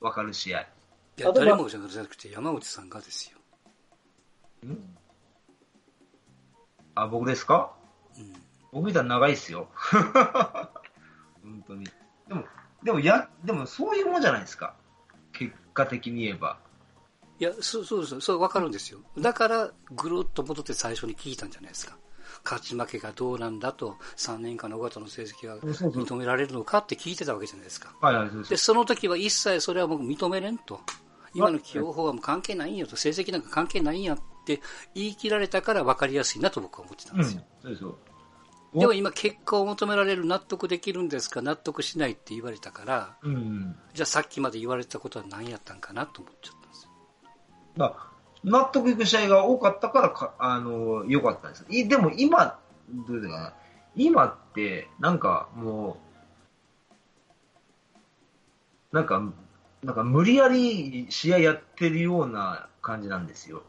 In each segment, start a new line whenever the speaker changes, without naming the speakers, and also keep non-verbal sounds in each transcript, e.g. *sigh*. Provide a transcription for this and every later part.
分かる試合。
いや、誰もじゃなくて山内さんがですよ。
んあ、僕ですか？
うん。
僕みたい長いっすよ。*laughs* 本当に。でも、でもや、でもそういうもんじゃないですか。結果的に言えば。
いや、そうそうそう、そう、わかるんですよ。だから、ぐるっと戻って最初に聞いたんじゃないですか。勝ち負けがどうなんだと、3年間の尾形の成績が
そうそう
認められるのかって聞いてたわけじゃないですか。
で。
その時は一切それは僕認めれんと。今の起用法はもう関係ないんよと、成績なんか関係ないんやって言い切られたから分かりやすいなと僕は思ってたん
うん、
ですよ。
そうですよ。
でも今結果を求められる納得できるんですか納得しないって言われたから、
うん。
じゃあさっきまで言われたことは何やったんかなと思っちゃったんですよ。
だから納得いく試合が多かったからか、あの、良かったんです。いでも今、どういうのかな。今って、なんかもう、なんか、なんか無理やり試合やってるような感じなんですよ。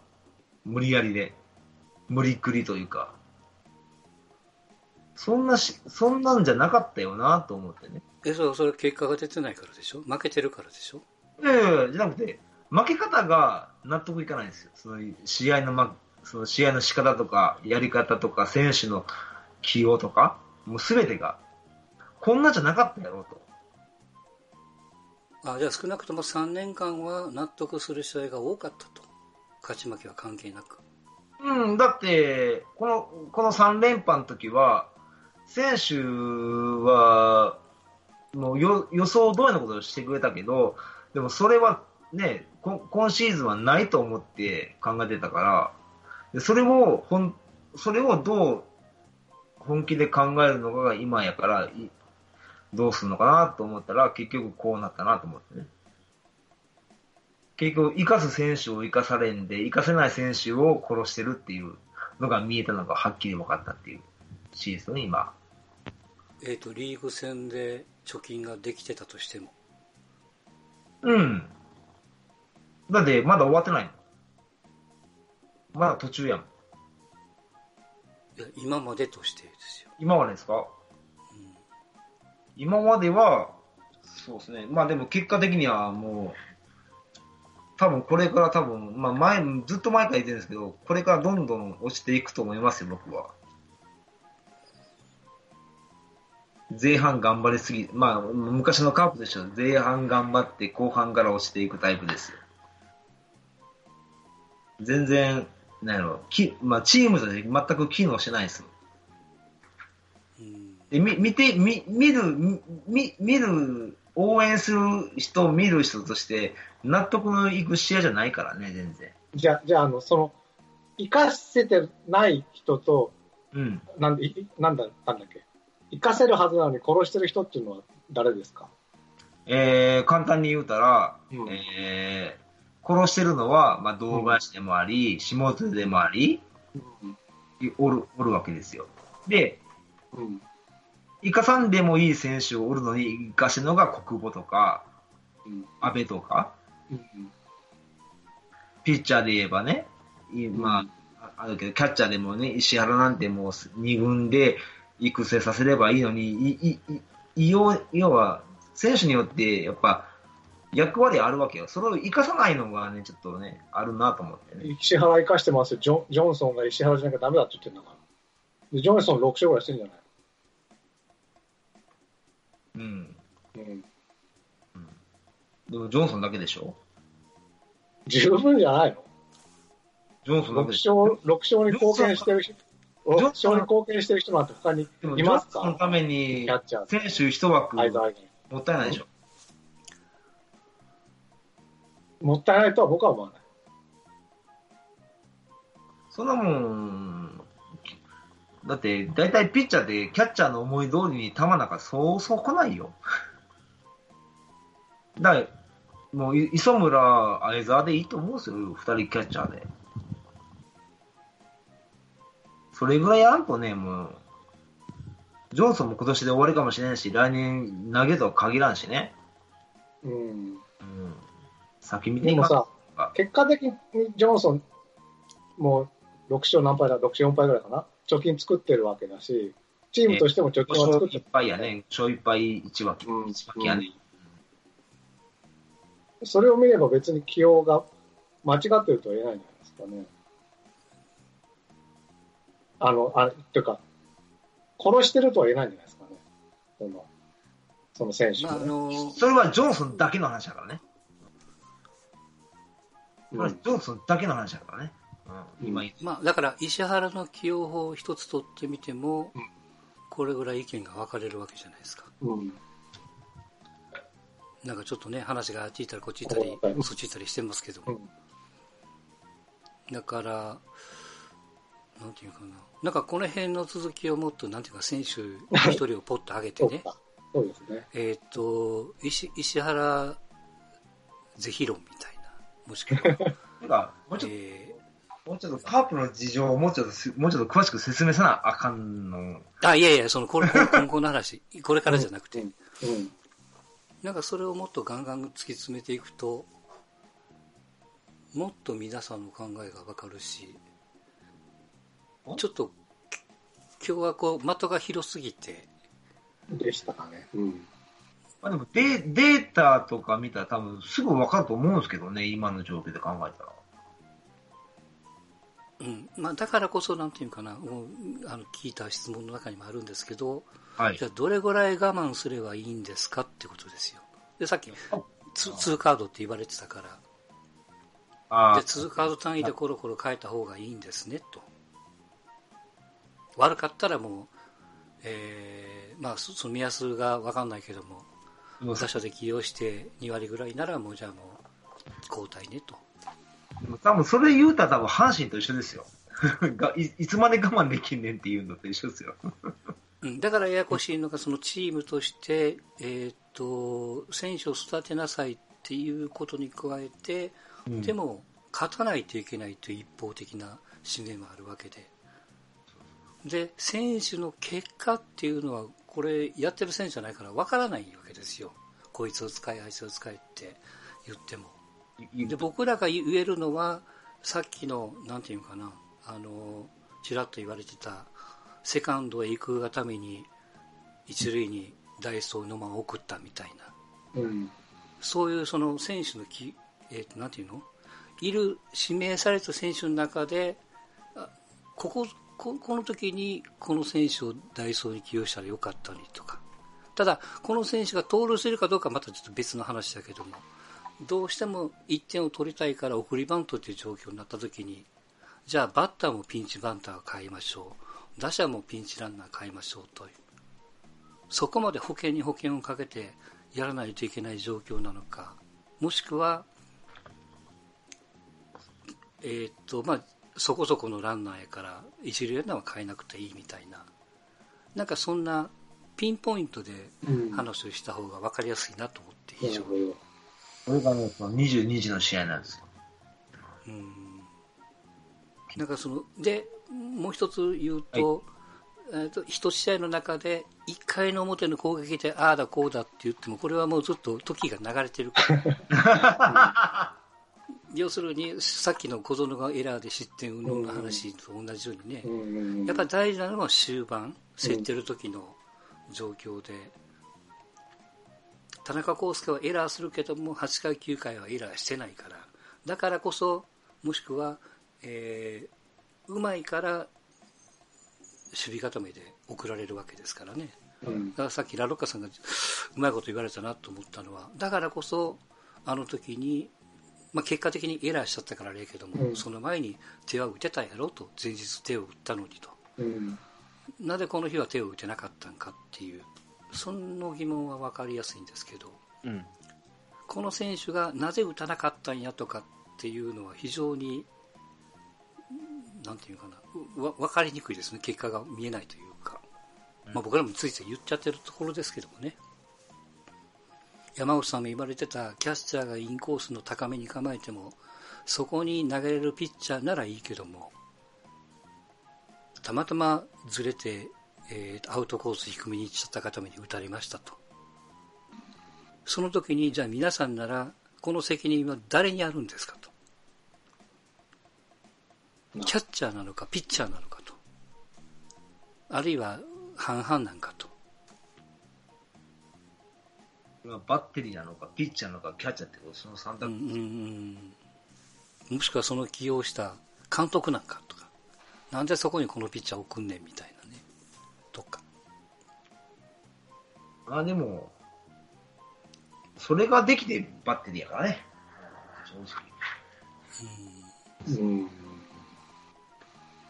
無理やりで。無理くりというか。そんなし、そんなんじゃなかったよなと思ってね。
え、そう、それ結果が出てないからでしょ？負けてるからでしょ？
いやいやいやじゃなくて、負け方が納得いかないんですよ。その試合の、ま、その試合の仕方とか、やり方とか、選手の起用とか、もうすべてが、こんなじゃなかったやろうと。
あ、じゃあ少なくとも3年間は納得する試合が多かったと。勝ち負けは関係なく。
うん、だって、この、この3連覇の時は、選手は、もうよ予想通りのことをしてくれたけど、でもそれはね、こ今シーズンはないと思って考えてたから、でそれを、ほん、それをどう本気で考えるのかが今やから、いどうするのかなと思ったら、結局こうなったなと思ってね。結局、生かす選手を生かされんで、生かせない選手を殺してるっていうのが見えたのがはっきり分かったっていうシーズンね、今。
えっ、と、リーグ戦で貯金ができてたとしても。
うん。だって、まだ終わってないの。まだ途中やん。
いや今までとしてですよ。
今までですか？今までは、そうですね。まあでも結果的にはもう、多分これから多分、まあ前、ずっと前から言ってるんですけど、これからどんどん落ちていくと思いますよ、僕は。前半頑張りすぎ、まあ昔のカープでしょ、前半頑張って後半から落ちていくタイプですよ。全然、なんやろ、きまあチームとして全く機能してないです。
うん。
でみ見て、み見る、み見る、応援する人、見る人として、納得のいく試合じゃないからね、全然。
じゃあ、じゃあ、あの、その、生かせてない人と、
うん。
なんで、いなんだ、なんだっけ？生かせるはずなのに殺してる人っていうのは誰ですか？
えー、簡単に言うたら、
うん
えー、殺してるのは、まあ、動画師でもあり、下津でもあり、おる、おるわけですよ。で、
うん。
生かさんでもいい選手をおるのに、生かしてるのが国母とか、
うん。
安倍とか、
うん。
ピッチャーで言えばね、いまあ、ああるけど、キャッチャーでもね、石原なんてもう2軍で育成させればいいのに、いいい要要は、選手によってやっぱ役割あるわけよ。それを生かさないのがね、ちょっとね、あるなと思ってね。
石原生かしてますよ。ジョンジョンソンが石原じゃなきゃダメだって言ってんだから。で、ジョンソン6勝ぐらいしてんじゃない？
うん。
うん。
でも、ジョンソンだけでしょ？
十分じゃないの？
ジョンソンだ
?6
けでしょ？
勝、六勝に貢献してる人、
ョン
6勝に貢献してる人なんて他にいますか？
のために選手一枠、も。ったいないでしょ。
もったいないとは僕は思わない。
そんなもん、だって、大体ピッチャーでキャッチャーの思い通りに球なんかそうそう来ないよ。*laughs* だから、もう、い磯村、相沢でいいと思うんですよ、二人キャッチャーで。それぐらいやらんとね、もう、ジョンソンも今年で終わりかもしれないし、来年投げとは限らんしね。
うん。
うん。先見て
でもさ
あ、
結果的にジョンソン、もう6勝何敗だ、6勝4敗ぐらいかな。貯金作ってるわけだし、チームとしても貯金は作って
勝いっぱいやね。勝いっぱい1分け。
うん
1分けやね。
それを見れば別に起用が間違ってるとは言えないんじゃないですかね。あの、あ、というか、殺してるとは言えないんじゃないですかね。その、その選手
まあ。あの、
それはジョンソンだけの話だからね。それは
うん
ジョンソンだけの話だからね。うん、
まあ、だから石原の起用法を一つ取ってみても
うん、
これぐらい意見が分かれるわけじゃないですか。
うん。
なんかちょっとね、話があっち行ったりこっち行ったり
は、い
そっち行ったりしてますけども。
うん。
だから、なんていうかな。なんかこの辺の続きをもっと、なんていうか、選手一人をポッと上げてね、
そうですね。
えっ、と、石石原是非論みたいな、もしくは、
てか、もうちょっと、
え
もうちょっとカープの事情をもうちょっとす、もうちょっと詳しく説明さなあかんの。
ーあ、いやいや、その、これ、今後の話、これからじゃなくて、
うん。
なんかそれをもっとガンガン突き詰めていくと、もっと皆さんの考えがわかるし、ちょっと、き今日はこう、的が広すぎて、
でしたかね。うん。
まあでもデ、データとか見たら多分すぐ分かると思うんですけどね、今の状況で考えたら。
うん。まあ、だからこそ、なんていうかな、もう、あの、聞いた質問の中にもあるんですけど、
はい
じゃ。あどれぐらい我慢すればいいんですかってことですよ。で、さっき、ツ2カードって言われてたから、
あ
で、2カード単位でコロコロ変えた方がいいんですね、と。悪かったらもう、えー、まあ、そその目安がわかんないけども、
あ、
打者で起用して2割ぐらいならもうじゃあもう、交代ね、と。
多分それ言うたら多分阪神と一緒ですよ。*laughs* がいいつまで我慢できんねんっていうのと一緒ですよ。*laughs*
うん、だからややこしいのが、そのチームとして、えーっと、選手を育てなさいっていうことに加えて、
うん
でも、勝たないといけないという一方的な使命もあるわけで。で、選手の結果っていうのは、これ、やってる選手じゃないからわからないわけですよ。こいつを使い、あいつを使いって言っても。
い
で、僕らが言えるのは、さっきの、なんていうのかな、あの、ちらっと言われてた、セカンドへ行くがために、一塁にダイソーのまま送ったみたいな。
うん。
そういうその選手のき、えーと、なんていうの？いる、指名された選手の中で、あここ、ここの時にこの選手をダイソーに起用したらよかったのにとか。ただ、この選手が登録するかどうかはまたちょっと別の話だけども、どうしても1点を取りたいから送りバントという状況になった時に、じゃあバッターもピンチバンターを買いましょう。打者もピンチランナー買いましょうという。そこまで保険に保険をかけてやらないといけない状況なのか、もしくは、えーっと、まあ、そこそこのランナーやから、一塁ランナーは変えなくていいみたいな、なんかそんなピンポイントで
うん。
話をした方が分かりやすいなと思って、非常に。
ほど。
これがね、その22時の試合なんですよ。
うんなんかその、で、もう一つ言うと、えーと一試合の中で、1回の表の攻撃で、ああだこうだって言っても、これはもうずっと時が流れてるから。*laughs* 要するに、さっきの小園がエラーで失点運動の話と同じようにね。やっぱり大事なのは終盤、競ってる時の状況で、田中康介はエラーするけども、8回、9回はエラーしてないから、だからこそ、もしくは、えーうまいから、守備固めで送られるわけですからね。
うん
だからさっきラロッカさんがうまいこと言われたなと思ったのは、だからこそ、あの時に、まあ、結果的にエラーしちゃったからあれやけども、
うん
その前に手は打てたやろと、前日手を打ったのにと。
うん。
なぜこの日は手を打てなかったんかっていう、その疑問は分かりやすいんですけど、
うん。
この選手がなぜ打たなかったんやとかっていうのは非常に、なんていうかな、うわ分かりにくいですね、結果が見えないというか。まあ僕らもついつい言っちゃってるところですけどもね。山口さんも言われてたキャッチャーがインコースの高めに構えても、そこに投げれるピッチャーならいいけども、たまたまずれて、えーアウトコース低めに行っちゃったがために打たれましたと。その時に、じゃあ皆さんなら、この責任は誰にあるんですかと。キャッチャーなのか、ピッチャーなのかと。あるいは、半々なんかと。
まあバッテリーなのか、ピッチャーなのか、キャッチャーってこと、その3択。
うんうんうん、もしくはその起用した監督なんかとか、なんでそこにこのピッチャー送んねんみたいなね、とか。
まあでも、それができてバッテリーやからね。正直。
うん。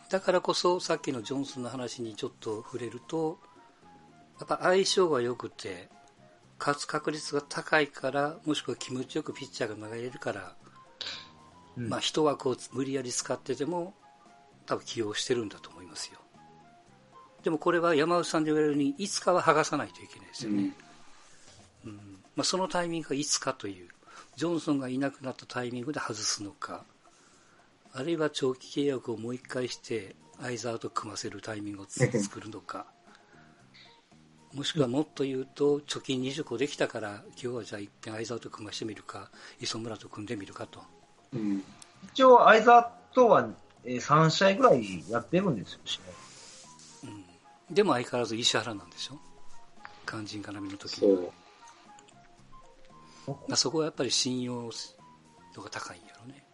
だからこそ、さっきのジョンソンの話にちょっと触れると、やっぱ相性が良くて、勝つ確率が高いから、もしくは気持ちよくピッチャーが投げれるから、
うん
まあ一枠を無理やり使ってでも、多分起用してるんだと思いますよ。でもこれは山内さんで言われるように、いつかは剥がさないといけないですよね。うんまあ、そのタイミングがいつかという、ジョンソンがいなくなったタイミングで外すのか、あるいは長期契約をもう一回して、相沢と組ませるタイミングをつ *laughs* 作るのか、もしくはもっと言うと、貯金20個できたから、今日はじゃあ一遍相沢と組ましてみるか、磯村と組んでみるかと。
うん。
一応、相沢とは、えー3試合ぐらいやってるんですよ、試合
うん、でも相変わらず石原なんでしょ？肝心要の時
そ
には。
う。
まあ、そこはやっぱり信用度が高いんやろね。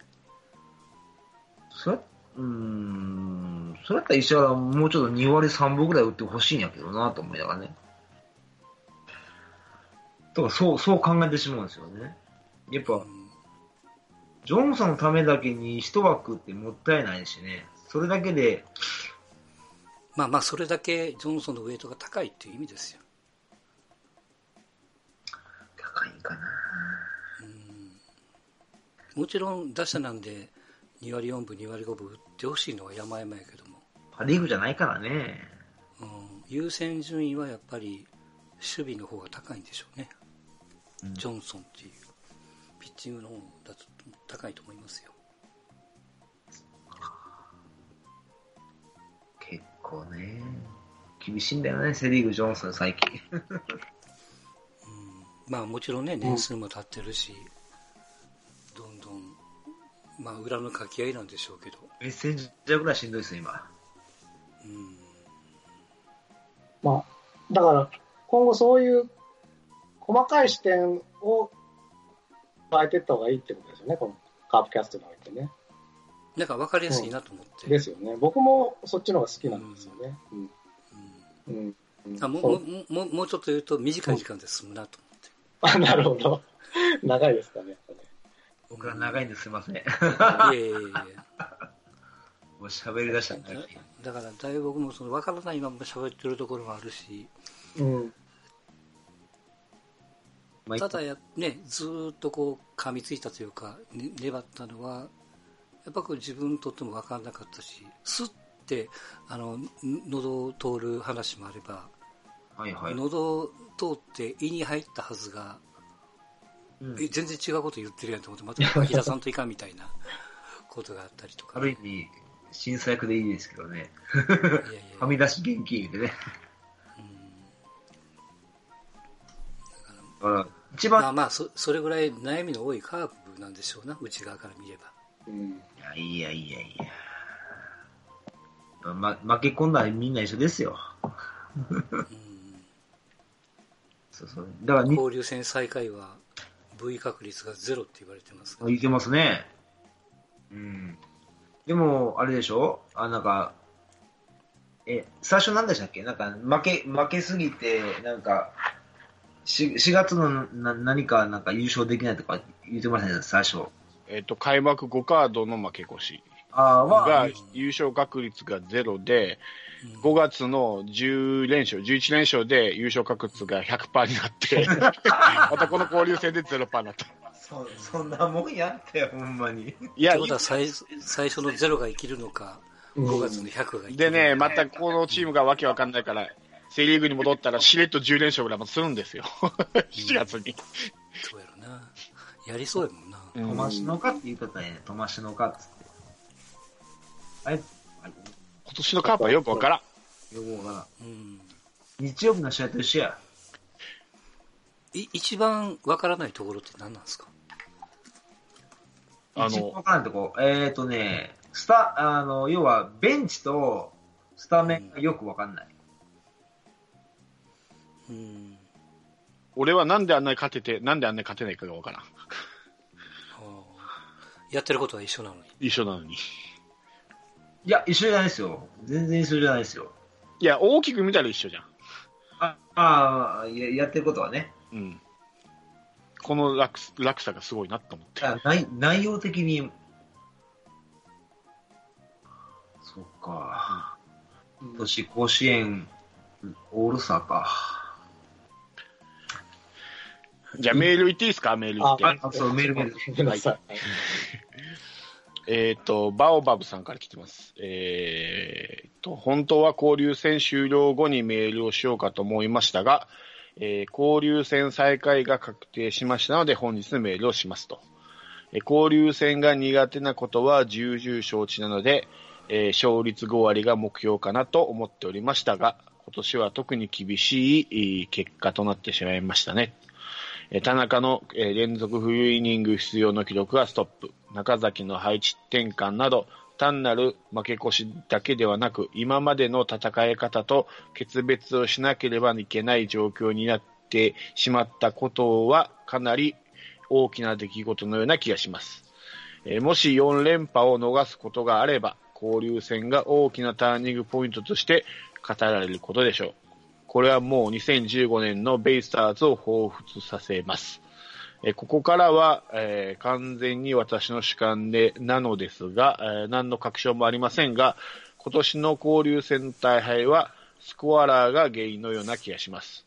それ、うーん、それやったら石原もうちょっと2割3分ぐらい打ってほしいんやけどなと思いながらね。だからそう、そう考えてしまうんですよね。やっぱ、
うん
ジョンソンのためだけに一枠ってもったいないしね。それだけで、
まあまあ、それだけジョンソンのウェイトが高いっていう意味ですよ。
高いんかな。
もちろん打者なんで2割4分、2割5分打ってほしいのは山々やけども、
パリーグじゃないからね。
うん、優先順位はやっぱり守備の方が高いんでしょうね。
うん
ジョンソンっていうピッチングの方だと高いと思いますよ。
結構ね。厳しいんだよね、セリーグ、ジョンソン最近。
まあもちろんね、年数も経ってるし、どんどん、まあ裏の掛け合いなんでしょうけど、
メッセンジャーぐらいしんどいですよ、今。
うん、
まあ、だから、今後そういう細かい視点を変えていった方がいいってことですよね、このカープキャストにおいてね。
なんか分かりやすいなと思って。
ですよね。僕もそっちの方が好きなんですよね。うん。
うん
うん。うん
あもうもうもうもうちょっと言うと短い時間で済むなと思って。
あ、なるほど。*laughs* 長いですかね。
僕ら長いんですいません。
いやいやいやいや *laughs*
もう喋り出したんだ
だからだいぶ僕もその分からないまま喋ってるところもあるし、
うん。
まあ
ただや、ね、ずーっとこう噛みついたというか、ね、粘ったのは、やっぱこう自分にとっても分からなかったし、スッて、あの、ん喉を通る話もあれば、
はいはい。
喉を通って胃に入ったはずが、
うん
え全然違うこと言ってるやんと思って、また吐き出さんといかんみたいな *laughs* ことがあったりとか、
ある意味、審査役でいいですけどね。
いやいやいや
はみ出し現金でね。だから、一番、
まあまあそ、それぐらい悩みの多いカーブなんでしょうな、内側から見れば。
うん。
いやいやいやいや。ま、負け込んだらみんな一緒ですよ。
うん
そうそう。だからに、
交流戦再開は V 確率がゼロって言われてますから
言ってますね。うん。でも、あれでしょ？あ、なんか、え、最初何でしたっけ？なんか、負け、負けすぎて、なんか、4, 4月のな何か、なんか優勝できないとか言ってました？ね、最初。
えっと、開幕5カードの負け越し
ああ、
が
は、
優勝確率がゼロで、
うん
5月の10連勝、11連勝で優勝確率が100%になって、*laughs* またこの交流戦で0%になった。
そ、そんなもんやったよ、ほんまに。
いや
って、ことは最最初のゼロが生きるのか、
うん
5月の100が生きるのか。
でね、またこのチームがわけわかんないから、セリーグに戻ったらしれっと10連勝ぐらいまでするんですよ。7月に。
そうやろな。やりそうやもんな。
トマシノカって言うとったね、トマシノカっつって。あれ、
今年のカープはよくわからん。
よくわからん。
うん。
日曜日の試合と一緒や。
い一番わからないところって何なんですか？
あ
一番わ
の、
からんとこ。えっ、ー、とね、スタ、あの、要は、ベンチとスタメンがよくわかんない。
うん。
俺はなんであんなに勝てて、なんであんなに勝てないかがわからん。
やってることは一緒なのに。
一緒なのに。
いや、一緒じゃないですよ。全然一緒じゃないですよ。
いや、大きく見たら一緒じゃん。
ああーや、やってることはね。
うん。この落落差がすごいなと思って。
あ内内容的に、そうか。今年甲子園、オールスターか。
じゃあメール言っていいですか？メール言って。
あそうメールメール
さい。
えっ、と、バオバブさんから来てます。えっ、と、本当は交流戦終了後にメールをしようかと思いましたが、えー交流戦再開が確定しましたので、本日のメールをしますと。えー交流戦が苦手なことは重々承知なので、えー勝率5割が目標かなと思っておりましたが、今年は特に厳しいえー結果となってしまいましたね。田中の連続フルイニング出場の記録がストップ。中崎の配置転換など、単なる負け越しだけではなく、今までの戦い方と決別をしなければいけない状況になってしまったことは、かなり大きな出来事のような気がします。えもし4連覇を逃すことがあれば、交流戦が大きなターニングポイントとして語られることでしょう。これはもう2015年のベイスターズを彷彿させます。えここからは、えー完全に私の主観でなのですが、えー何の確証もありませんが、今年の交流戦大敗はスコアラーが原因のような気がします。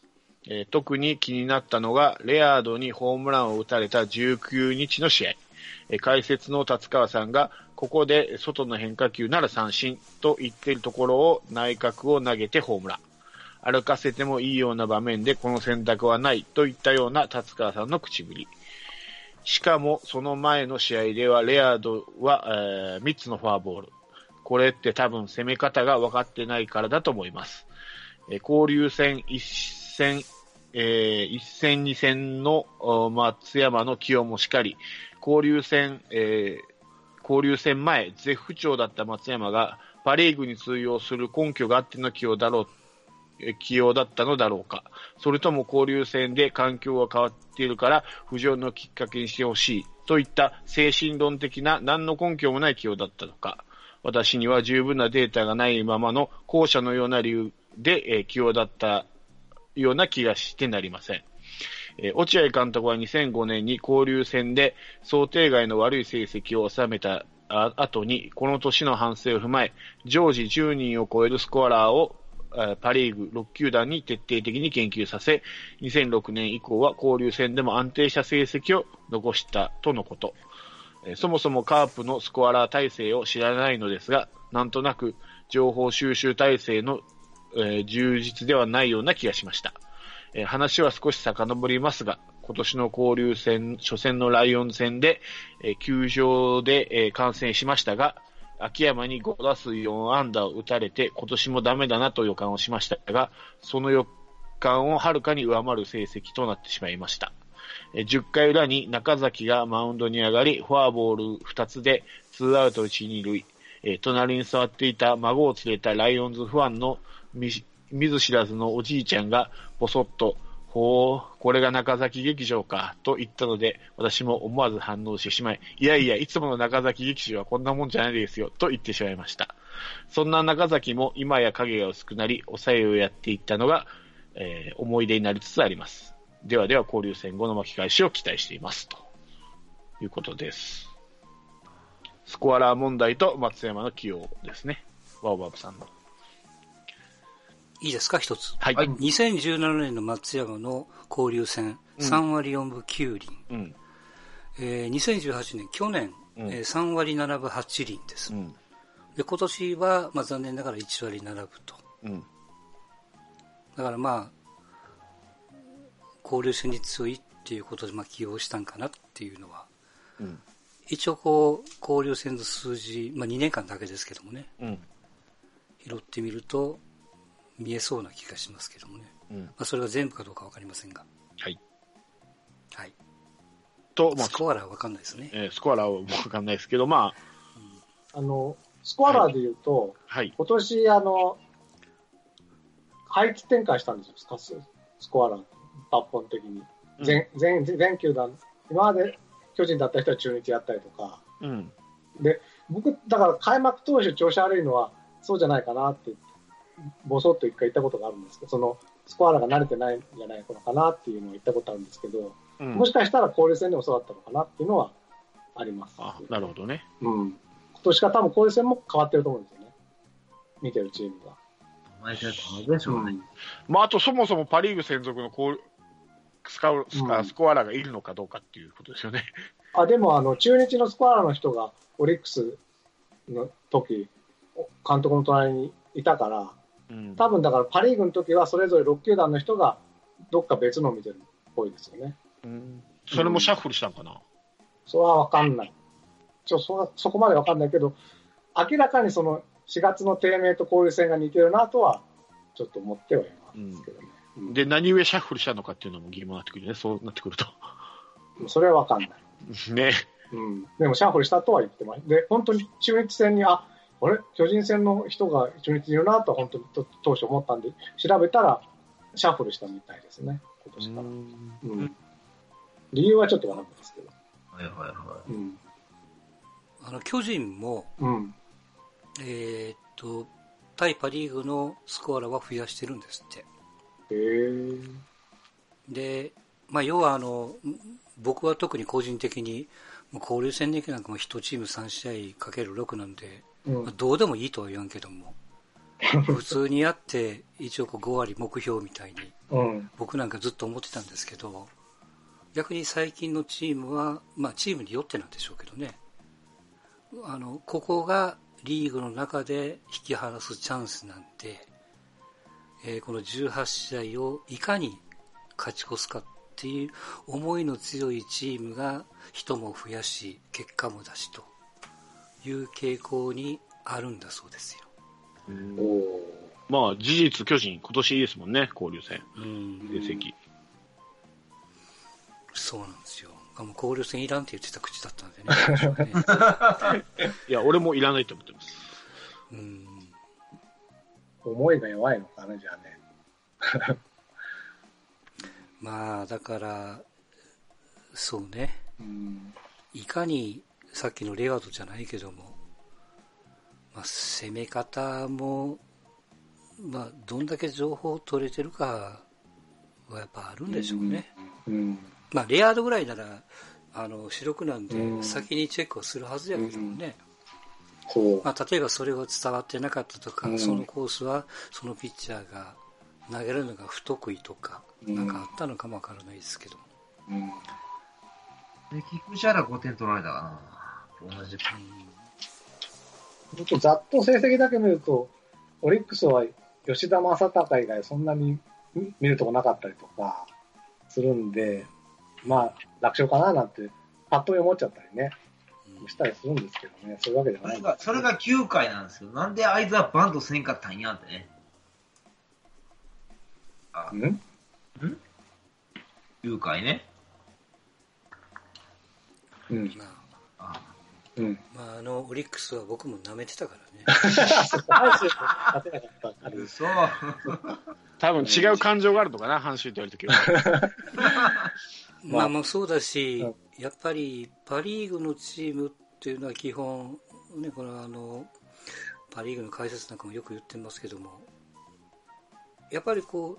えー特に気になったのが、レアードにホームランを打たれた19日の試合。え解説の達川さんが、ここで外の変化球なら三振と言っているところを内角を投げてホームラン。歩かせてもいいような場面でこの選択はないといったような達川さんの口ぶり。しかもその前の試合ではレアードは、え3つのフォアボール。これって多分攻め方が分かってないからだと思います。えー交流戦一戦、えー一戦二戦の松山の起用もしかり、交流戦、えー交流戦前、絶不調だった松山がパリーグに通用する根拠があっての起用だろう、起用だったのだろうか。それとも交流戦で環境が変わっているから浮上のきっかけにしてほしいといった精神論的な何の根拠もない起用だったのか。私には十分なデータがないままの後者のような理由で、起用だったような気がしてなりません。え落合監督は2005年に交流戦で想定外の悪い成績を収めた後に、この年の反省を踏まえ、常時10人を超えるスコアラーをパリーグ6球団に徹底的に研究させ、2006年以降は交流戦でも安定した成績を残したとのこと。そもそもカープのスコアラー体制を知らないのですが、なんとなく情報収集体制の、え充実ではないような気がしました。え話は少し遡りますが、今年の交流戦、初戦のライオン戦で、え球場で、え観戦しましたが、秋山に5打数4安打を打たれて、今年もダメだなと予感をしましたが、その予感をはるかに上回る成績となってしまいました。10回裏に中崎がマウンドに上がり、フォアボール2つで2アウト1、2塁、え隣に座っていた孫を連れたライオンズファンの見ず知らずのおじいちゃんがぼそっと、ほう、これが中崎劇場か、と言ったので、私も思わず反応してしまい、いやいや、いつもの中崎劇場はこんなもんじゃないですよ、と言ってしまいました。そんな中崎も今や影が薄くなり、抑えをやっていったのが、えー思い出になりつつあります。ではでは交流戦後の巻き返しを期待しています。ということです。スコアラー問題と松山の起用ですね。ワオバブさんの。
いいですか、一つ。
はい。
はい
2017年の松山の交流戦、3割4分9厘。
うん。
えー2018年、去年、
うん
えー3割7分8厘です。
うん。
で、今年は、まあ残念ながら1割7分と。
うん。
だからまあ、交流戦に強いっていうことで、まあ起用したんかなっていうのは、
うん。
一応こう、交流戦の数字、まあ2年間だけですけどもね、
うん。
拾ってみると、見えそうな気がしますけどもね。
うん。
まあそれが全部かどうかわかりませんが。
はい。
はい。
と、まあ
ス、コアラーはわかんないですね。
えースコアラーはわかんないですけど、ま
あの、スコアラーで言うと、
あ、はい。
今年、あの、配置転換したんですよ、スカス、スコアラー。抜本的に。全、全、全球団、今まで巨人だった人は中日やったりとか。
うん。
で、僕、だから開幕投手調子悪いのはそうじゃないかなって、ぼそっと一回言ったことがあるんですけど、その、スコアラが慣れてないんじゃないのかなっていうのを言ったことあるんですけど、
うん
もしかしたら交流戦でもそうだったのかなっていうのはあります。
あ、なるほどね。
うん。今年から多分交流戦も変わってると思うんですよね。見てるチームが。
うでしょうね。
まあ、あとそもそもパ・リーグ専属のこうスカウスカ
うん
スコアラがいるのかどうかっていうことですよね。
あ、でもあの、中日のスコアラの人がオリックスの時、監督の隣にいたから、
うん。
多分だからパリーグの時はそれぞれ6球団の人がどっか別のを見てるっぽいですよね。
うんそれもシャッフルしたんかな？
それはわかんない。ちょ、そ、そこまでわかんないけど、明らかにその4月の低迷と交流戦が似てるなとは、ちょっと思ってはいますけどね。うん
で、何故シャッフルしたのかっていうのも疑問になってくるね。そうなってくると。
それはわかんない。*laughs*
ね。
うん。でもシャッフルしたとは言ってます。で、本当に中日戦に、あ、あれ？巨人戦の人が中日にいるなとは本当にと当初思ったんで、調べたら、シャッフルしたみたいですね。今年から。うん。理由はちょっとわかんないですけど。
はいはいは
うん。
あの、巨人も、
うん。
えーっと、対パリーグのスコアラは増やしてるんですって。
へえ。
で、まあ、要はあの、ん僕は特に個人的に、もう交流戦でなんかも1チーム3試合かける6なんで、
うん。
まあ、どうでもいいとは言わんけども、*laughs* 普通にやって、一応こう5割目標みたいに、
うん。
僕なんかずっと思ってたんですけど、逆に最近のチームは、まあチームによってなんでしょうけどね、あの、ここがリーグの中で引き離すチャンスなんで、えーこの18試合をいかに勝ち越すかっていう思いの強いチームが人も増やし、結果も出しという傾向にあるんだそうですよ。
おお
まあ、事実、巨人、今年いいですもんね、交流戦、
うん
成績。
そうなんですよ。あもう交流戦いらんって言ってた口だったんでね。ね *laughs*
いや、俺もいらないと思ってます。
うん
ー。思いが弱いのかな、じゃあね。*laughs*
まあ、だから、そうね。
うん。
いかに、さっきのレアードじゃないけども、まあ、攻め方も、まあ、どんだけ情報を取れてるかはやっぱあるんでしょうね。
うん。
まあ、レアードぐらいなら、あの、白くなんで
うん
先にチェックをするはずやけどもね。まあ、例えばそれが伝わってなかったとか、
うん
そのコースはそのピッチャーが投げるのが不得意とか、
うん
なんかあったのかもわからないですけど。
うん。
い。で、菊池原5点取られたかな。同じく。
ほんとざっと成績だけ見ると、オリックスは吉田正尚以外そんなに見見るとこなかったりとかするんで、まあ、楽勝かななんて、パッと見思っちゃったりね、
うん
したりするんですけどね、そういうわけじゃない
それが、それが9回なんですけど、なんであいつはバントせんかったんやってね。あ、
うん
？9回ね。
うん。
まあ、
あ
うん。
まあ、あの、オリックスは僕も舐めてたからね。
そう。
多分違う感情があるのかな、阪神とやるときは。
まあもうそうだし
うん、
やっぱりパ・リーグのチームっていうのは基本、ね、このあの、パ・リーグの解説なんかもよく言ってますけども、やっぱりこ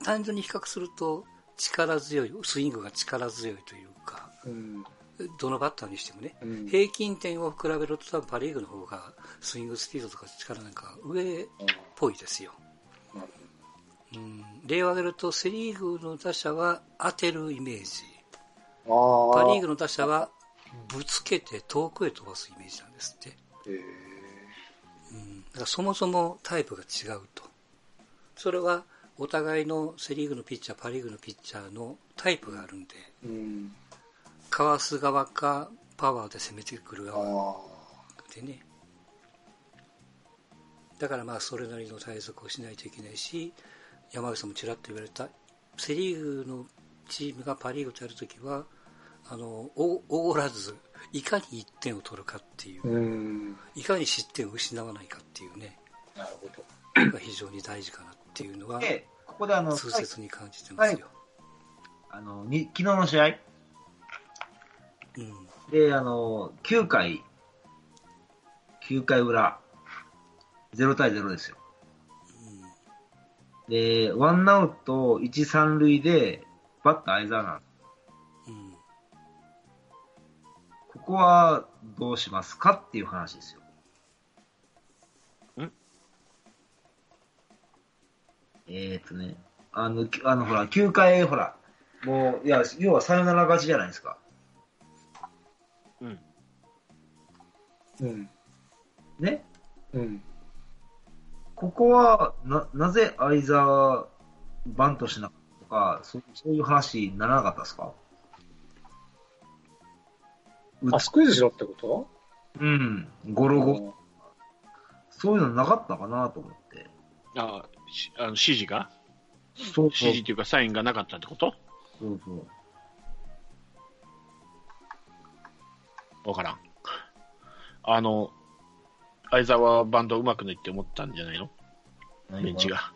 う、単純に比較すると力強い、スイングが力強いというか、
うん。
どのバッターにしてもね、
うん。
平均点を比べると多分パ・リーグの方がスイングスピードとか力なんか上っぽいですよ。うん、例を挙げるとセ・リーグの打者は当てるイメージ。
ほどああ。
パ・リーグの打者はぶつけて遠くへ飛ばすイメージなんですって。うん、だからそもそもタイプが違うと。それはお互いのセ・リーグのピッチャー、パ・リーグのピッチャーのタイプがあるんで、
うん。
かわす側かパワーで攻めてくる
あ
側
あ。
でね。だからまあそれなりの対策をしないといけないし、山口さんもちらっと言われた、セ・リーグのチームがパ・リーグとやるときは、あの、おおごらず、いかに1点を取るかっていう、
うん。
いかに失点を失わないかっていうね、
なるほど。
が非常に大事かなっていうのは、
で、こであの、
痛切に感じてますよ。
あの、に昨日の試合
うん。
で、あの、9回、9回裏、0対0ですよ。で、ワンアウト1、3塁で、バッター相沢なん
うん。
ここはどうしますかっていう話ですよ。
ん
えーっとね、あの、きあの、ほら、9回、ほら、もう、いや、要はサヨナラ勝ちじゃないですか。
うん。
うん。
ね？
うん。
ここは、な、なぜ相沢バントしなかったとか、そうそういう話にならなかったですか？う
あ、スクイズしろってこと？
うん、ゴロゴ。そういうのなかったかなと思って。
あしあの指示が？
そう
指示というかサインがなかったってこと？
そうそう。
わからん。あの、相沢バンドうまくないって思ったんじゃないの？ベンチが。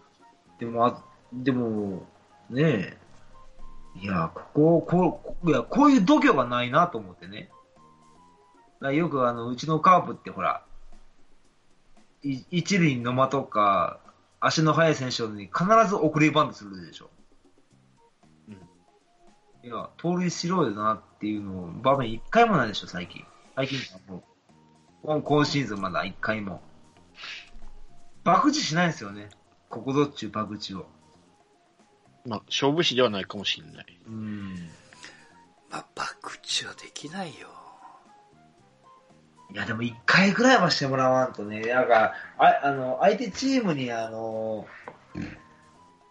でも、あでも、ねえ。いや、ここ、こう、いや、こういう度胸がないなと思ってね。よくあの、うちのカープってほら、い一塁の間とか、足の速い選手に必ず送りバントするでしょ。
うん
いや、盗塁しろよなっていうのを、場面一回もないでしょ、最近。最近かもう、今今シーズンまだ一回も。爆打しないんですよね。ここぞっちゅう爆打を。
まあ、勝負師ではないかもしれない。
うん。
まあ、バクチはできないよ。
いや、でも一回ぐらいはしてもらわんとね、なんか、ああの、相手チームに、あの、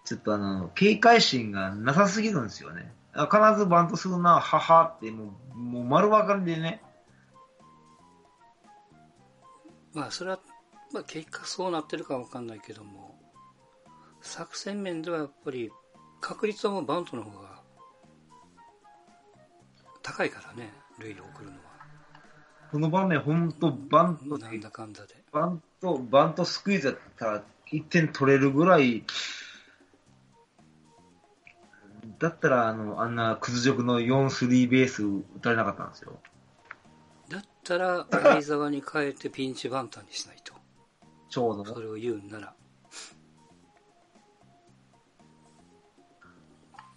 ちょっとあの、警戒心がなさすぎるんですよね。あ必ずバントするな、母って、もう、もう丸分かりでね。
まあ、それは、まあ、結果そうなってるかわかんないけども、作戦面ではやっぱり、確率はもうバントの方が、高いからね、塁を送るのは。
この場面、ほんと、バント
なんだかんだで。
バント、バントスクイズやったら1点取れるぐらい、だったら、あの、あんな屈辱の4、3ベース打たれなかったんですよ。
だったら、相沢に変えてピンチバンターにしないと。
ちょうどね。
それを言うんなら。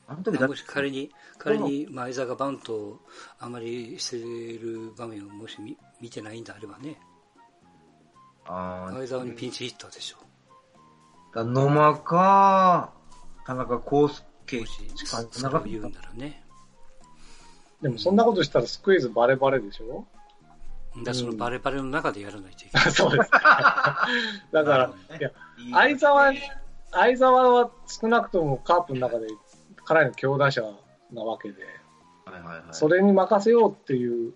あの時だ
もし仮に、仮に前澤がバントをあまりしてる場面をもし見見てないんであればね、
あー
前澤にピンチヒッターでしょ。
だ野間か、田中康介
もし、
しか
そ
なかった
れを言うんならね。
でもそんなことしたらスクイズバレバレでしょ？
だからそのバレバレの中でやらないといけない。*laughs*
そうです。だから、いや、
いい
相沢に、相沢は少なくともカープの中でかなりの強打者なわけで、
はいはいはい。
それに任せようっていう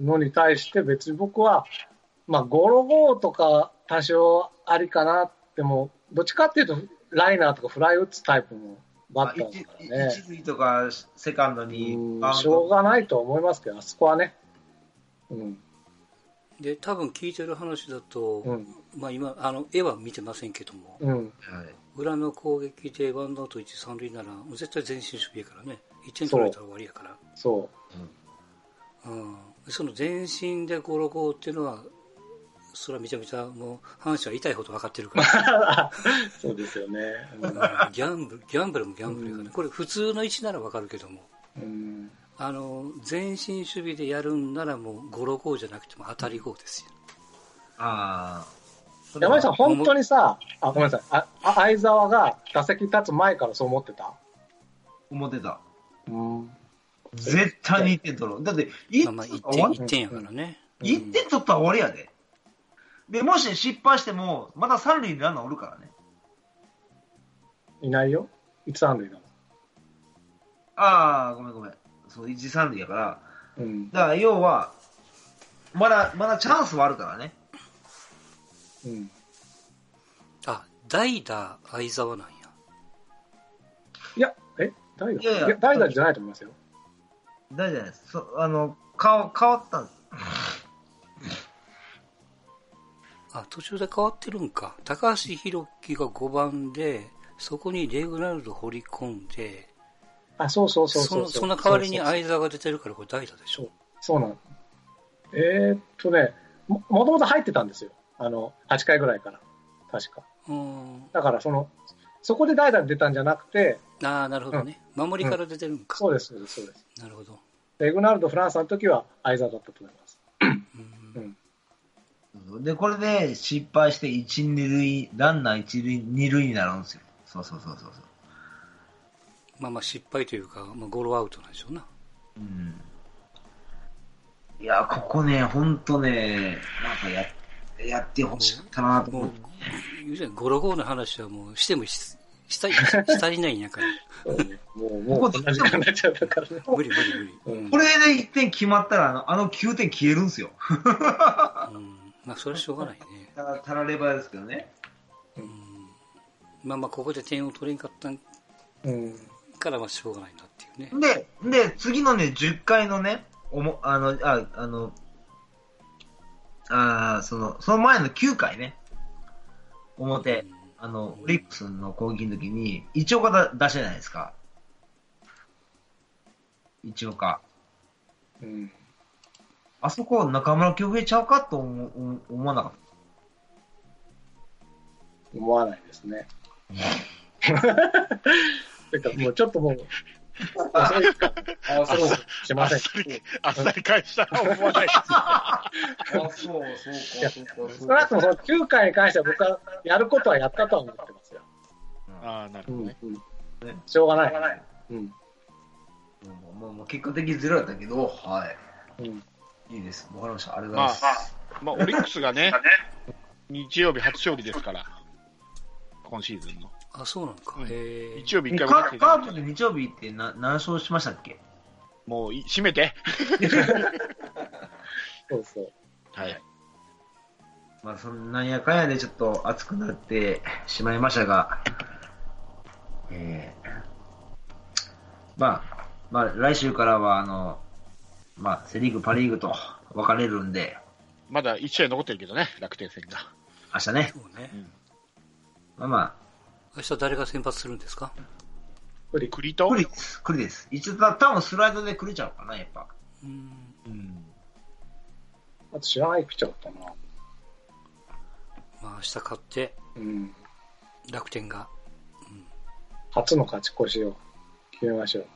のに対して別に僕は、まあ、ゴロゴーとか多少ありかなっても、どっちかっていうと、ライナーとかフライ打つタイプのバッターだからね。
一塁とかセカンドに
しょうがないと思いますけど、あそこはね。うん。
で、多分聞いてる話だと、
うん。
まあ今、あの、絵は見てませんけども、
うん。
はい
裏の攻撃でワンアウト1、三塁なら、絶対前進守備やからね、1点取られたら終わりやから。
そ
うん、その前進でゴロゴーっていうのは、それはめちゃめちゃもう、阪神は痛いほど分かってるから、
う。*laughs* そうですよね。
うんギャンブル、ギャンブルもギャンブルやからね、これ普通の位置なら分かるけども、
うん。
あの、前進守備でやるんならもうゴロゴーじゃなくても当たりゴーですよ。
ああ。
山井さん、本当にさ、あ、ごめんなさい。あ、あ相沢が打席立つ前からそう思ってた？
思ってた。
うん。
絶対に1点取ろう。だって、1
まあまあ1点、やからね。
一点取ったら終わりやで。で、もし失敗しても、また三塁にランナーおるからね。
いないよ。一三塁だも
ああ、ごめんごめん。そう、一三塁やから。
ん。うん。
だから、要は、まだ、まだチャンスはあるからね。
うん。
あ、代打相沢なんや。
いや、え？代打？
いやいや
代打じゃないと思いますよ。
大丈夫です。そあの、顔、変わったんです。
あ、途中で変わってるんか。高橋宏樹が5番で、そこにレグナルド掘り込んで、
あ、そうそうそうそう
そのその代わりに相沢が出てるからこれ代打でしょ。
そうなの。えーっとね、も、もともと入ってたんですよ。あの、8回ぐらいから。確か。
うん。
だから、その、そこで代打で出たんじゃなくて、
ああ、なるほどね。守りから出てるんか。
そうです、そうです、そうです。
なるほど。
レグナルド・フランスの時は相沢だったと思います。
うん
で、これで失敗して1、2塁、ランナー1塁、2塁になるんですよ。そうそうそうそうそう。
まあまあ失敗というか、まあ、ゴロアウトなんでしょうな。
うん。いや、ここね、ほんとね、なんかや、やってほしかったなと思
も
っ
う、言うじゃんゴロゴロの話はもうしてもししたい、したりないんやから。
もう、もう、こんな時間になっちゃったからね。
無理無理無理。
うん
これで1点決まったら、あの、あの9点消えるんですよ。
うん。まあそれはしょうがないね。
ただ、たらればですけどね。
うん。まあまあここで点を取れんかったん
うん。
からまあしょうがないなっていうね。
で、で、次のね、10回のね、おも、あの、あ、あの、あーその、その前の9回ね、表、あの、オリックスの攻撃の時に、一岡だ出したじゃないですか。一岡。
うん。
あそこ中村恭平ちゃうかと思思思わなかっ
思わないですね。*laughs* てか、もうちょっともう、遅いか。あ、そう、し
あ
ません。
っさり、あっさり返したら思わないです。
た。あ、そう、そう
いや少なくともその9回に関しては僕はやることはやったとは思ってますよ。
ああ、なる
うん
ほどね。
うん。しょうがない。うん。
もうもうもう結果的にゼロだったけど、は
うん。
い。いいです。わかりました。ありがとうござい
ま
ます。
あ、まあ、オリックスが *laughs* ね、日曜日初勝利ですから、今シーズンの。
あ、そうなのか。
うん。日曜日一
カ
回も
カープで日曜日ってな何勝しましたっけ？
もうい、閉めて。*laughs*
そうそう。
はい。
まあ、そんなんやかんやでちょっと熱くなってしまいましたが、えー、まあ、まあ、来週からは、あの、まあ、セリーグ、パリーグと分かれるんで、
まだ1試合残ってるけどね、楽天戦が。
明日ね、
そうね。
まあま
明日誰が先発するんですか？
不利。
あ、
栗と
クリです、クリです。一応、た多分スライドでクリちゃうかな、やっぱ。
うん。
うん。
あと知らないピッチャーだったな。
まあ明日勝って、
うん。
楽天が。
初の勝ち越しを決めましょう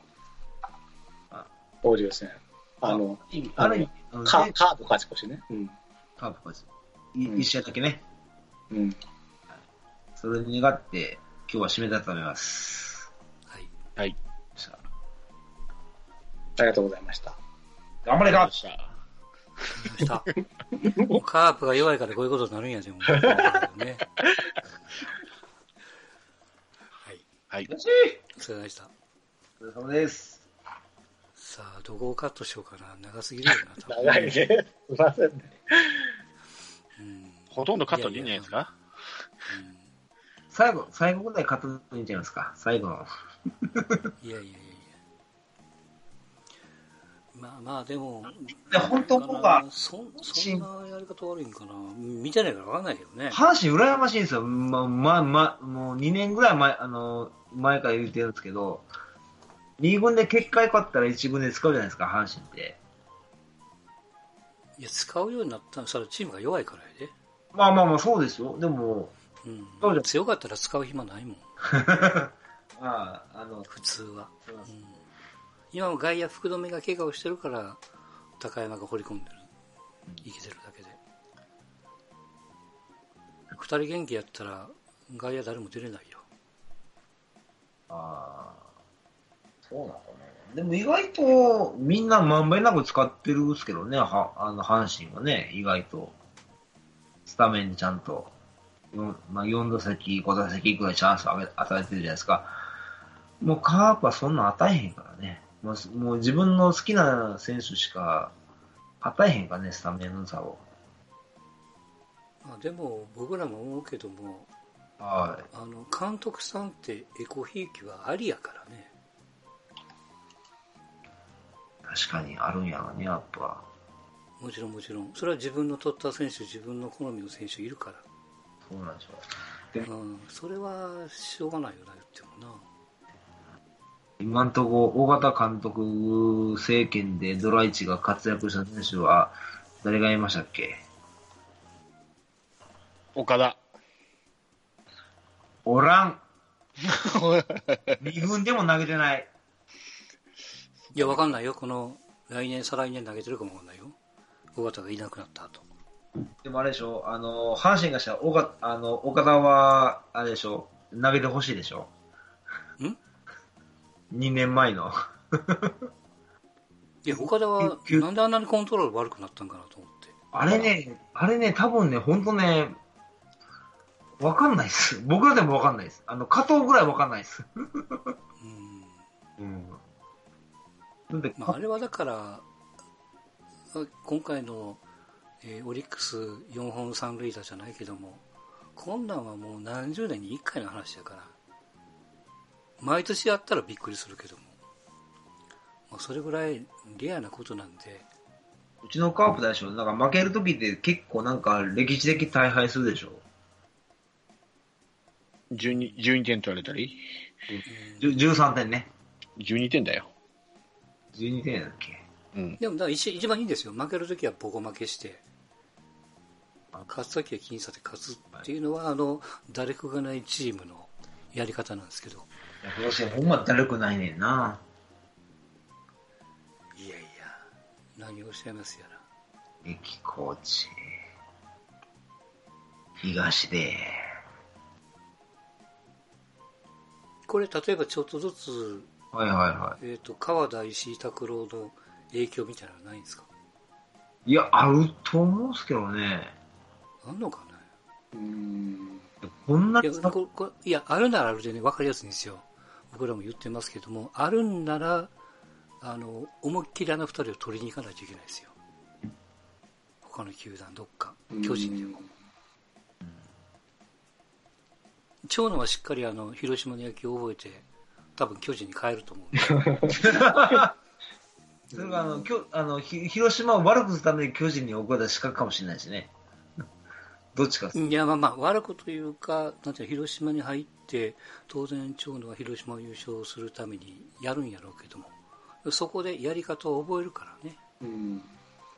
あ。
交流戦。あの、
ある意味、
カード勝ち越しね。うん。
カープ勝ち一試合だけね。
うん。
それに願って、今日は締めたいと思います。
はい。
はい。
さあ
ありがとうございました。
頑張れか
わかりました。
明日。もうカープが弱いからこういうことになるんやでも。ね。*laughs* はい。
はい。
よし
お疲れ様でした。
お疲れ様です。
さあ、どこをカットしようかな。長すぎるよな、
長いね。すいませんね。
うん。
ほとんどカットでいいんじゃないですか
最後、最後ぐらいカットでいいんちゃいますか？最後の。*laughs*
いやいやいや。まあまあ、でも、
で本当僕は
そそんなやり方悪いんかな。見てないからわかんないけどね。
阪神羨ましいんですよ。ま、ま、ま、もう2年ぐらい前、あの、前から言ってるんですけど、2軍で結果良かったら1軍で使うじゃないですか、阪神って。
いや、使うようになったのそれはチームが弱いからやで。
まあまあまあ、そうですよ。でも、そうじゃ
うん。強かったら使う暇ないもん。
あ *laughs* あ、あの、
普通は。
うん
うん今も外野福留が怪我をしてるから、高山が掘り込んでる。生きてるだけで。二人元気やったら、外野誰も出れないよ。
ああ、そうなのかな。でも意外とみんなまんべんなく使ってるんですけどね、はあの阪神はね、意外と。スタメンにちゃんと、よまあ、4打席、5打席ぐらいチャンスを与え与えてるじゃないですか。もうカープはそんなん与えへんからね。もうすもう自分の好きな選手しか与えへんからね、スタメンの差を。
まあ、でも、僕らも思うけども、
はい。
あの、監督さんってエコひいきはありやからね。
確かにあるんやろね、やっぱ。
もちろんもちろん。それは自分の取った選手、自分の好みの選手いるから。
そうなんでしょう。で
うん、それはしょうがないよな、言ってもな。
今んとこ、大型監督政権でドライチが活躍した選手は、誰がいましたっけ？
岡田。
おらん。*laughs* 2分でも投げてない。
いや、わかんないよ。この、来年、再来年投げてるかもわかんないよ。尾形がいなくなった後。
でもあれでしょ、あの、阪神がしたら、岡あの岡田は、あれでしょ、投げてほしいでしょ。
ん
?2 年前の。*laughs*
いや、岡田は、なんであんなにコントロール悪くなったんかなと思って。
あれね、あれね、多分ね、ほんとね、わかんないっす。僕らでもわかんないです。あの、加藤ぐらいわかんないっす。
うん。
うん。
まあ、あれはだから、あ今回の、えーオリックス4本三塁打じゃないけども、こんなんはもう何十年に1回の話だから、毎年やったらびっくりするけども、まあ、それぐらいレアなことなんで、
うちのカープでしょ、なんか負けるときって結構なんか歴史的大敗するでしょ。
12, 12点取られたり？
じゅ13点ね。
?12 点だよ。
12点だっけ。
うん。
でもだ一一番いいんですよ。負けるときはボコ負けして、勝つときは僅差で勝つっていうのは、あの、誰かがないチームのやり方なんですけど、
いや今年ほんまだるくないねんな。
いやいや、何をおっしゃいますやら。
駅コーチ。東で。
これ、例えばちょっとずつ、
はいはいは
えっ、と、川田、石井拓郎の影響みたいなのはないんですか？
い。いや、あると思うんすけどね。
あんのかな
うん。
こんない
やここいや、あるならあるでね、分かりやすいんですよ。僕らも言ってますけども、あるんなら、あの、思いっきりあの二人を取りに行かないといけないですよ。他の球団、どっか、巨人でも。長野はしっかりあの、広島の野球を覚えて、多分巨人に帰ると思う。
それがあの、きょあのひ広島を悪くするために巨人に送られた資格かもしれないしね。*laughs* どっちか。
いや、まあまあ、悪くというか、なんていうの広島に入って、当然、長野は広島を優勝するためにやるんやろうけども、そこでやり方を覚えるからね。
うん。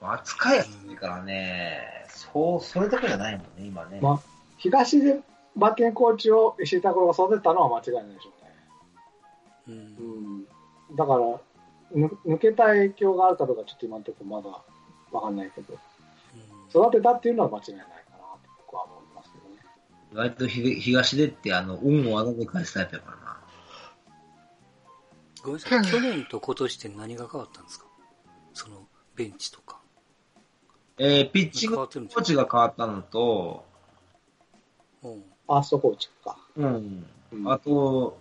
扱いやすいからね。そう、それだけじゃないもんね、今ね。
まあ、東でバッティングコーチを石井拓郎が育てたのは間違いないでしょうね。
うん
うん。だから、ぬ抜けた影響があるかどうかちょっと今のところまだわかんないけど、育てたっていうのは間違いないかなと僕は思いますけどね。
意外とひ東でって、あの、運をあだで返すタイプやからな。
ごめんなさい、去年と今年って何が変わったんですか？その、ベンチとか。
えー、ピッチングコーチが変わったのと、
うん
ファーストコーチか。
うん。
うん
あと、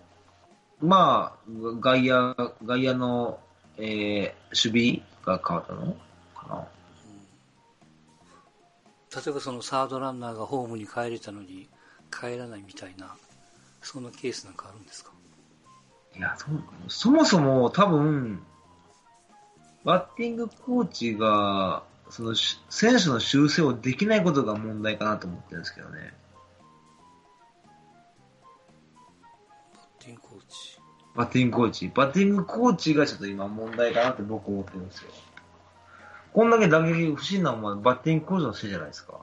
まあ、外野、外野の、えー、守備が変わったのかな？
例えばそのサードランナーがホームに帰れたのに帰らないみたいな、そんなケースなんかあるんですか？
いや、そそもそも多分、バッティングコーチが、そのし選手の修正をできないことが問題かなと思ってるんですけどね。
バッティングコーチ。
バッティングコーチがちょっと今問題かなって僕思ってるんですよ。こんだけ打撃不審なもんはバッティングコーチのせいじゃないですか。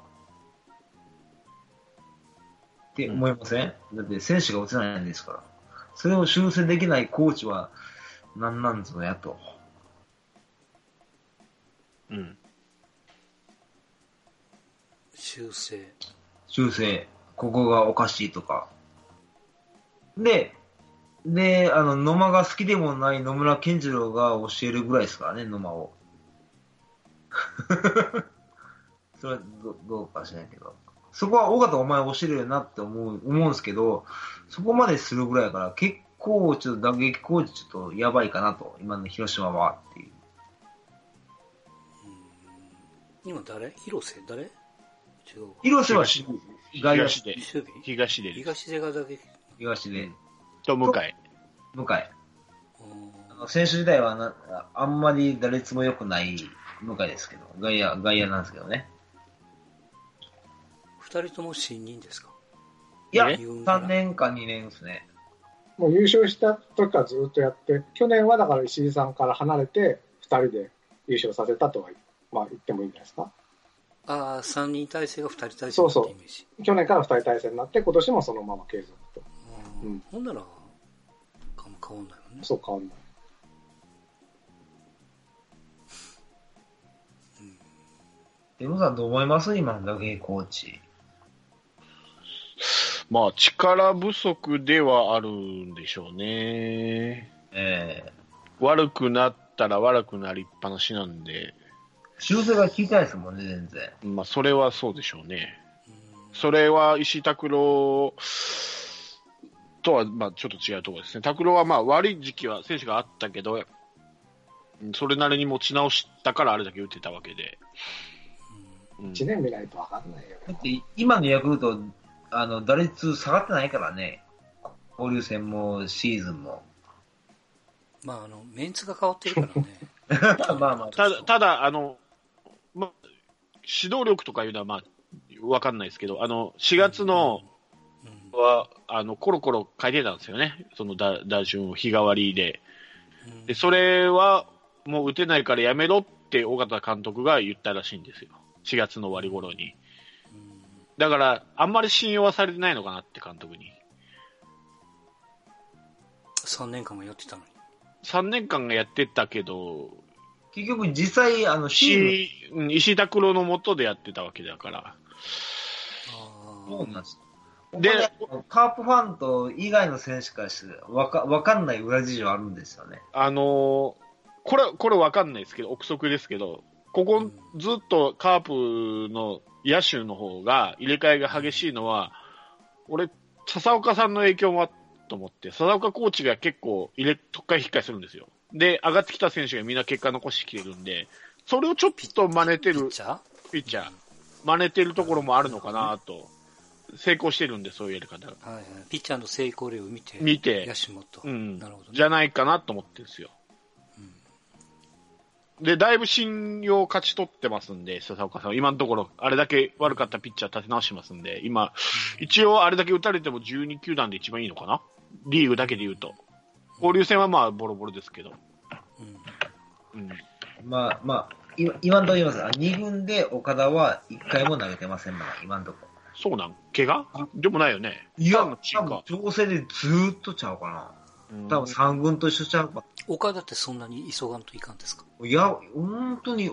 って思いません、だって選手が打てないんですから。それを修正できないコーチは何なんぞやと。
うん。
修正。
修正、ここがおかしいとか。で、で、あの、野間が好きでもない野村健次郎が教えるぐらいですからね、野間を。*laughs* それはどどうかしないけど。そこは尾形お前教えるよなって思う、思うんですけど、そこまでするぐらいだから結構ちょっと打撃コーチちょっとやばいかなと、今の広島はっていう。
今誰？広瀬？誰？違うわ。
広瀬は
東
外野
東で。
守備
東で。
東出が打撃。
東で、
と向井。
向井。
うん
あの選手自体はなあんまり打率も良くない向井ですけど、外野、外野なんですけどね。
二人とも新人ですか？
いや、
え
？3年か2年ですね。
もう優勝した時からずっとやって、去年はだから石井さんから離れて、2人で優勝させたとは、まあ、言ってもいいんじゃないですか。
ああ、3人体制が2人体制
そうそう。去年から2人対戦になって、今年もそのまま継続と。
うん
うん
ほんなら、あんま変わんないよね。
そう変わんない。
デモさんどう思います？今の打撃コーチ。
まあ、力不足ではあるんでしょうね。
ええ
悪くなったら悪くなりっぱなしなんで、
修正が効いたいですもんね、全然。
まあ、それはそうでしょうね。それは石井拓郎とは、まあ、ちょっと違うところですね。拓郎は、まあ、悪い時期は、選手があったけど、うんそれなりに持ち直したからあれだけ打ってたわけで。うん
1年見ないと分かんないよ。
だって今のヤクルト、あの、打率下がってないからね。交流戦もシーズンも。
まあ、あの、メンツが変わってるからね。*laughs*
まあまあ。
ただ、ただ、あの、まあ、指導力とかいうのは、まあ、わかんないですけど、あの、4月の、
うん
は、あの、コロコロ変えてたんですよね。その打打順を日替わりで。
うん
で、それは、もう打てないからやめろって尾形監督が言ったらしいんですよ。4月の終わり頃に。だから、あんまり信用はされてないのかなって監督に。
3年間もやってたのに。
3年間がやってたけど、
結局実際、あの、シーズン
石うん石井拓郎の下でやってたわけだから。
あ
そうなんです。
で
で、カープファンと以外の選手からしてわかわかんない裏事情あるんですよね。
あのーこれ、これわかんないですけど、憶測ですけど、ここずっとカープの野手の方が入れ替えが激しいのは、俺、笹岡さんの影響もあと思って、笹岡コーチが結構入れ、特回引っかえするんですよ。で、上がってきた選手がみんな結果残してきてるんで、それをちょっと真似てる
ピッチャー？
ピッチャー、真似てるところもあるのかなと、成功してるんで、そういうやり方が。
はいはい。ピッチャーの成功例を見て。
見て
ヤシモト。
うん
なるほどね。
じゃないかなと思ってるんですよ。で、だいぶ信用勝ち取ってますんで、笹岡さんは今のところ、あれだけ悪かったピッチャー立て直してますんで、今、一応あれだけ打たれても12球団で一番いいのかな？リーグだけで言うと。交流戦はまあ、ボロボロですけど。
うん
うん。
まあまあ、今今のところ言います。2軍で岡田は1回も投げてません、まだ今のところ。
そうなん？怪我？でもないよね。
いや。調整でずーっとちゃうかな。
うん
多分3軍と一緒ちゃうか。
岡田ってそんなに急がんといかんですか？
いや、本当に、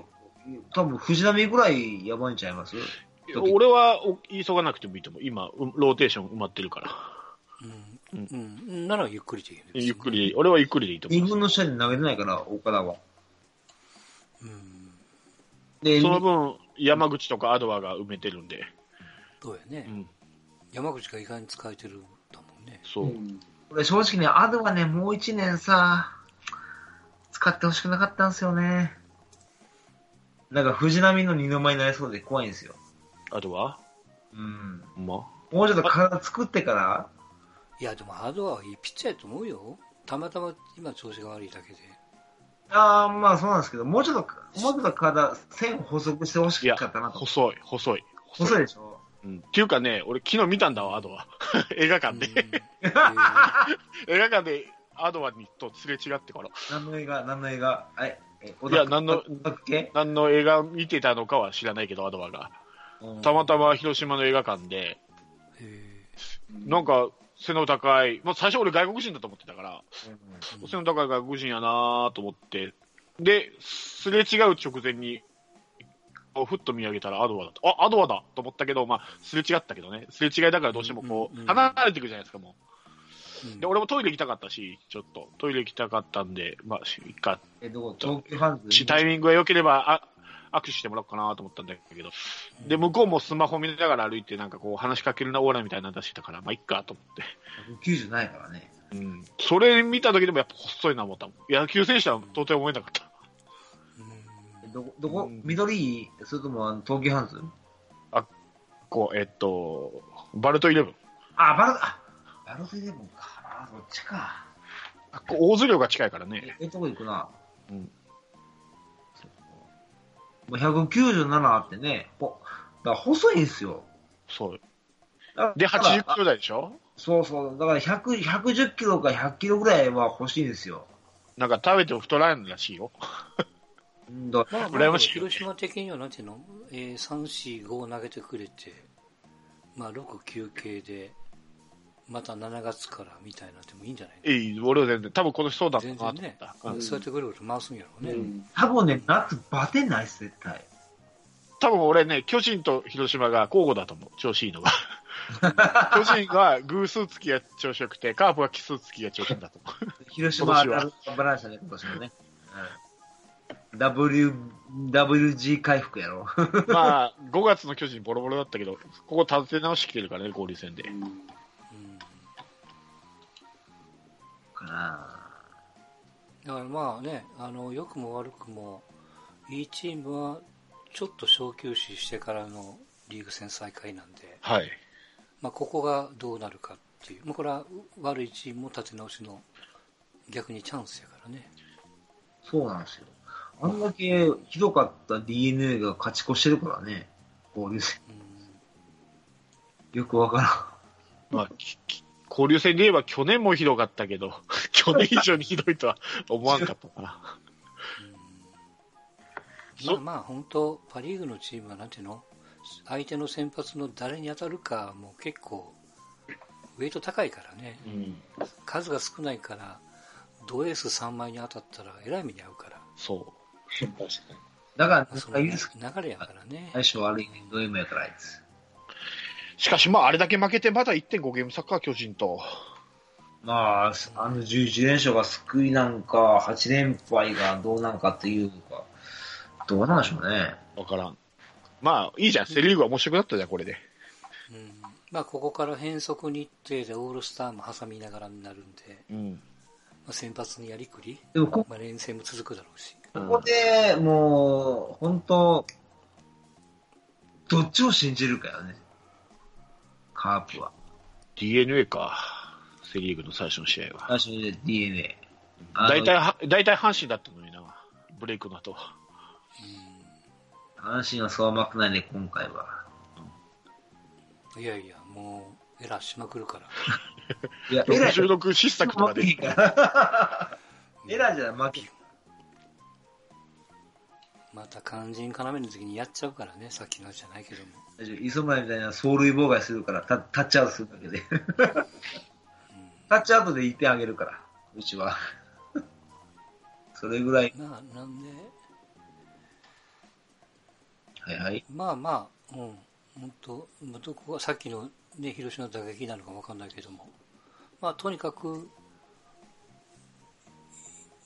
多分藤波ぐらいやばいんちゃいます？
俺はお急がなくてもいいと思う。今、うローテーション埋まってるから。
うん。うん。ならゆっくりでいいですよね
ゆっくり。俺はゆっくりでいいと思
?2
う。
軍の試合で投げてないから、岡田は。
うん。
で、
その分、山口とかアドアが埋めてるんで。
そうやね。
うん。
山口が意外に使えてるだもんね。
そう。
うん
俺正直ね、アドはね、もう1年さ、使ってほしくなかったんですよね。なんか藤波の二の舞になりそうで怖いんですよ。
アドア
うん。
ま？
もうちょっと体作ってから、
いや、でもハードはいいピッチャーやと思うよ。たまたま今調子が悪いだけで。
ああ、まあそうなんですけど、もうちょっと、もうちょっと体、線を細くしてほしかったな、と。
細い、細い。
細いでしょ？
うん。っていうかね、俺昨日見たんだわ、アドア。*laughs* 映画館で。*laughs* *laughs* 映画館でアドアにとすれ違ってから。
何の映画何の映画？え、え、
いや何の何の映画見てたのかは知らないけど、アドアが。たまたま広島の映画館で、なんか背の高い、まあ、最初俺外国人だと思ってたから、
ー
背の高い外国人やなと思って、で、すれ違う直前に、こうふっと見上げたらアドアだと。あ、アドアだと思ったけど、まあ、すれ違ったけどね。すれ違いだからどうしてもこう、
うんうん
離れていくじゃないですか、も
う。
で、俺もトイレ行きたかったし、ちょっと、トイレ行きたかったんで、まあ、いっか、
え、どこ東急ハンズ？
しタイミングが良ければ、あ、握手してもらおうかなと思ったんだけど。で、向こうもスマホ見ながら歩いて、なんかこう、話しかけるなオーラみたいなの出してたから、まあ、いっかと思って。
90ないからね。
うん。それ見た時でもやっぱ細いな思ったもん。野球選手は到底思えなかった。
えどこ、どこ、
うん
緑それともあの東急ハンズ？
こう、えっと、バルトイレブン。
あ、バルト、あ、バルトイレブンか。あ、そっちか。
あこう大津量が近いからね。
ええとこ行くな。
うん。
もう197あってね、ほ、だから細いんですよ。
そう。で、80キロ台でしょ
そうそう。だから100、110キロか100キロぐらいは欲しいんですよ。
なんか食べても太らんらしいよ。
うんだ
まあ、
羨ま
広島的にはなんていうの、えー、3、4、5投げてくれて、まあ、6、9系で、また7月からみたいなでもいいんじゃない？
えい、俺は全然、多分今年そうだったな
全然ね
と思った。、うん
そうやってぐるぐる回すんやろうね。
うん
多分ね、夏バテないです、絶対。
多分俺ね、巨人と広島が交互だと思う。調子いいのが。*laughs* 巨人が偶数月が調子よくて、カープが奇数月が調子いいんだと思う。
広島は
今年は
頑張らしたね、今年もね。うん、w、WG 回復やろ。*laughs*
まあ、5月の巨人ボロボロだったけど、ここ立て直してきてるからね、交流戦で。
うん
かな
だからまあね、あの、良くも悪くも、いいチームは、ちょっと小休止してからのリーグ戦再開なんで、
はい。
まあ、ここがどうなるかっていう、まあ、これは悪いチームも立て直しの逆にチャンスやからね。
そうなんですよ。あんだけひどかった DNA が勝ち越してるからね。交流戦。
うん
よくわから
まあ、交流戦で言えば去年もひどかったけど、*laughs* 去年以上にひどいとは *laughs* 思わんかったかな。
まあまあ本当パ・リーグのチームはなんていうの？相手の先発の誰に当たるかもう結構ウェイト高いからね
うん。
数が少ないからドエース3枚に当たったらえらい目に遭うから、
そ
確かに。
ん。だから、
まあ、そ
かユース
れやからね
最初悪いね、やからあいつ。
う。しかしまあ、あれだけ負けてまだ1.5ゲーム差か、巨人と。
まあ、あの11連勝が救いなんか、8連敗がどうなんかっていうか、どうなんでしょうね。
わからん。まあ、いいじゃん。セリーグは面白くなったじゃん、これで。
うんまあここから変則日程でオールスターも挟みながらになるんで、
うん。
まあ、先発にやりくり、
でもこ、
まあ、連戦も続くだろうし
ここでもう、本当どっちを信じるかよね。カープは。
DNA か。セリーグの最初の試合は。
最初で DNA。
大体は、大体阪神だったのにな。ブレイクの後。
阪神はそう甘くないね、今回は。
いやいやもうエラーしまくるから
いや、エラーじゃ
66失策とかで。*laughs*
エラーじゃ負けへん。
また肝心要の時にやっちゃうからねさっきのじゃないけども
大丈夫磯村みたいな走塁妨害するから、タタッチアウトするだけで。タッチアウトで1点あげるから、うちは。それぐらい。
まあなんで
はいはい。
まあまあうん本当まあどこがさっきのね広島の打撃なのかわかんないけどもまあとにかくい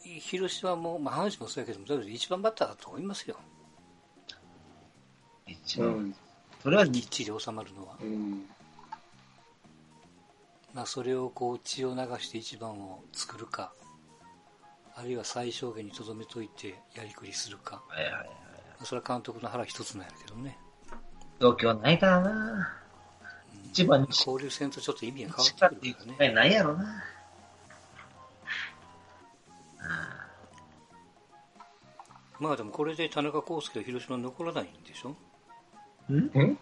広島も、まあ、阪神もそうやけども一番バッターだと思いますよ
一番。
うん。
とりあえず
きっちり収まるのは、
うん。
まあ、それをこう血を流して一番を作るかあるいは最小限にとどめといてやりくりするか
はいはいはい。
それは監督の腹一つなんやけどね
東京ないからな。一番に
交流戦とちょっと意味が変わってくるからね、
ないやろな。
まあでもこれで田中康介は広島に残らないんでしょ？
ん？
ん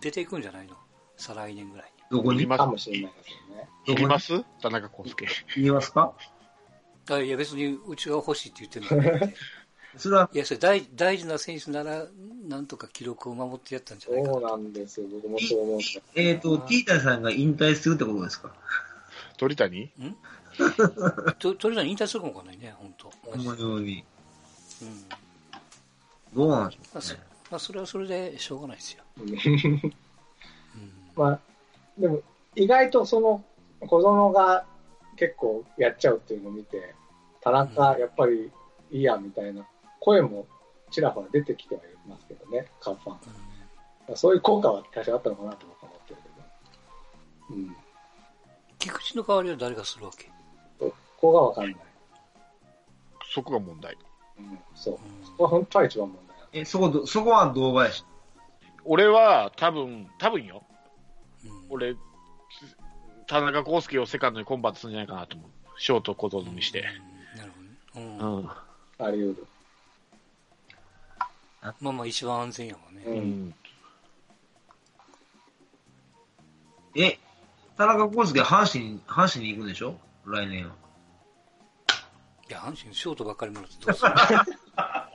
出ていくんじゃないの？再来年ぐらいに。
どこに？
いります？
かもしれないですよね。
いります？田中康介。
言いますか？
あいや別にうちが欲しいって言ってるの。に *laughs*
それは、
いやそれ大大事な選手ならなんとか記録を守ってやったんじゃないか
そうなんですよ。僕もそう思う。
えっ、と、ティータさんが引退するってことですか？
鳥谷？*laughs*
と鳥谷引退するかもわかんないね本当。
このように。
うん。
どうなんでしょ
まあそまあ、それはそれでしょうがないですよ、*laughs*
うん。
うん
まあ、でも、意外とその、小園が結構やっちゃうっていうのを見て、田中、やっぱりいいや、みたいな声もちらほら出てきてはいますけどね、カープファン。そういう効果は多少あったのかなと思ってるけど。うん。
菊池の代わりは誰がするわけ、
そこがわかんない。
そこが問題。
うん、そう
う。
そこは本当は一番問題。
え、そこど、そこは堂林。
俺は多分、多分よ。
んうん
俺、田中康介をセカンドにコンバートするんじゃないかなと思う。ショート小園にして。
うんなるほどね、うん
うん。
あり得る。
まあまあ一番安全やもんね、
う
うんん。
え、田中康介阪神、阪神に行くんでしょ？来年は。
いや、阪神ショートばっかりもらってどうする？*laughs*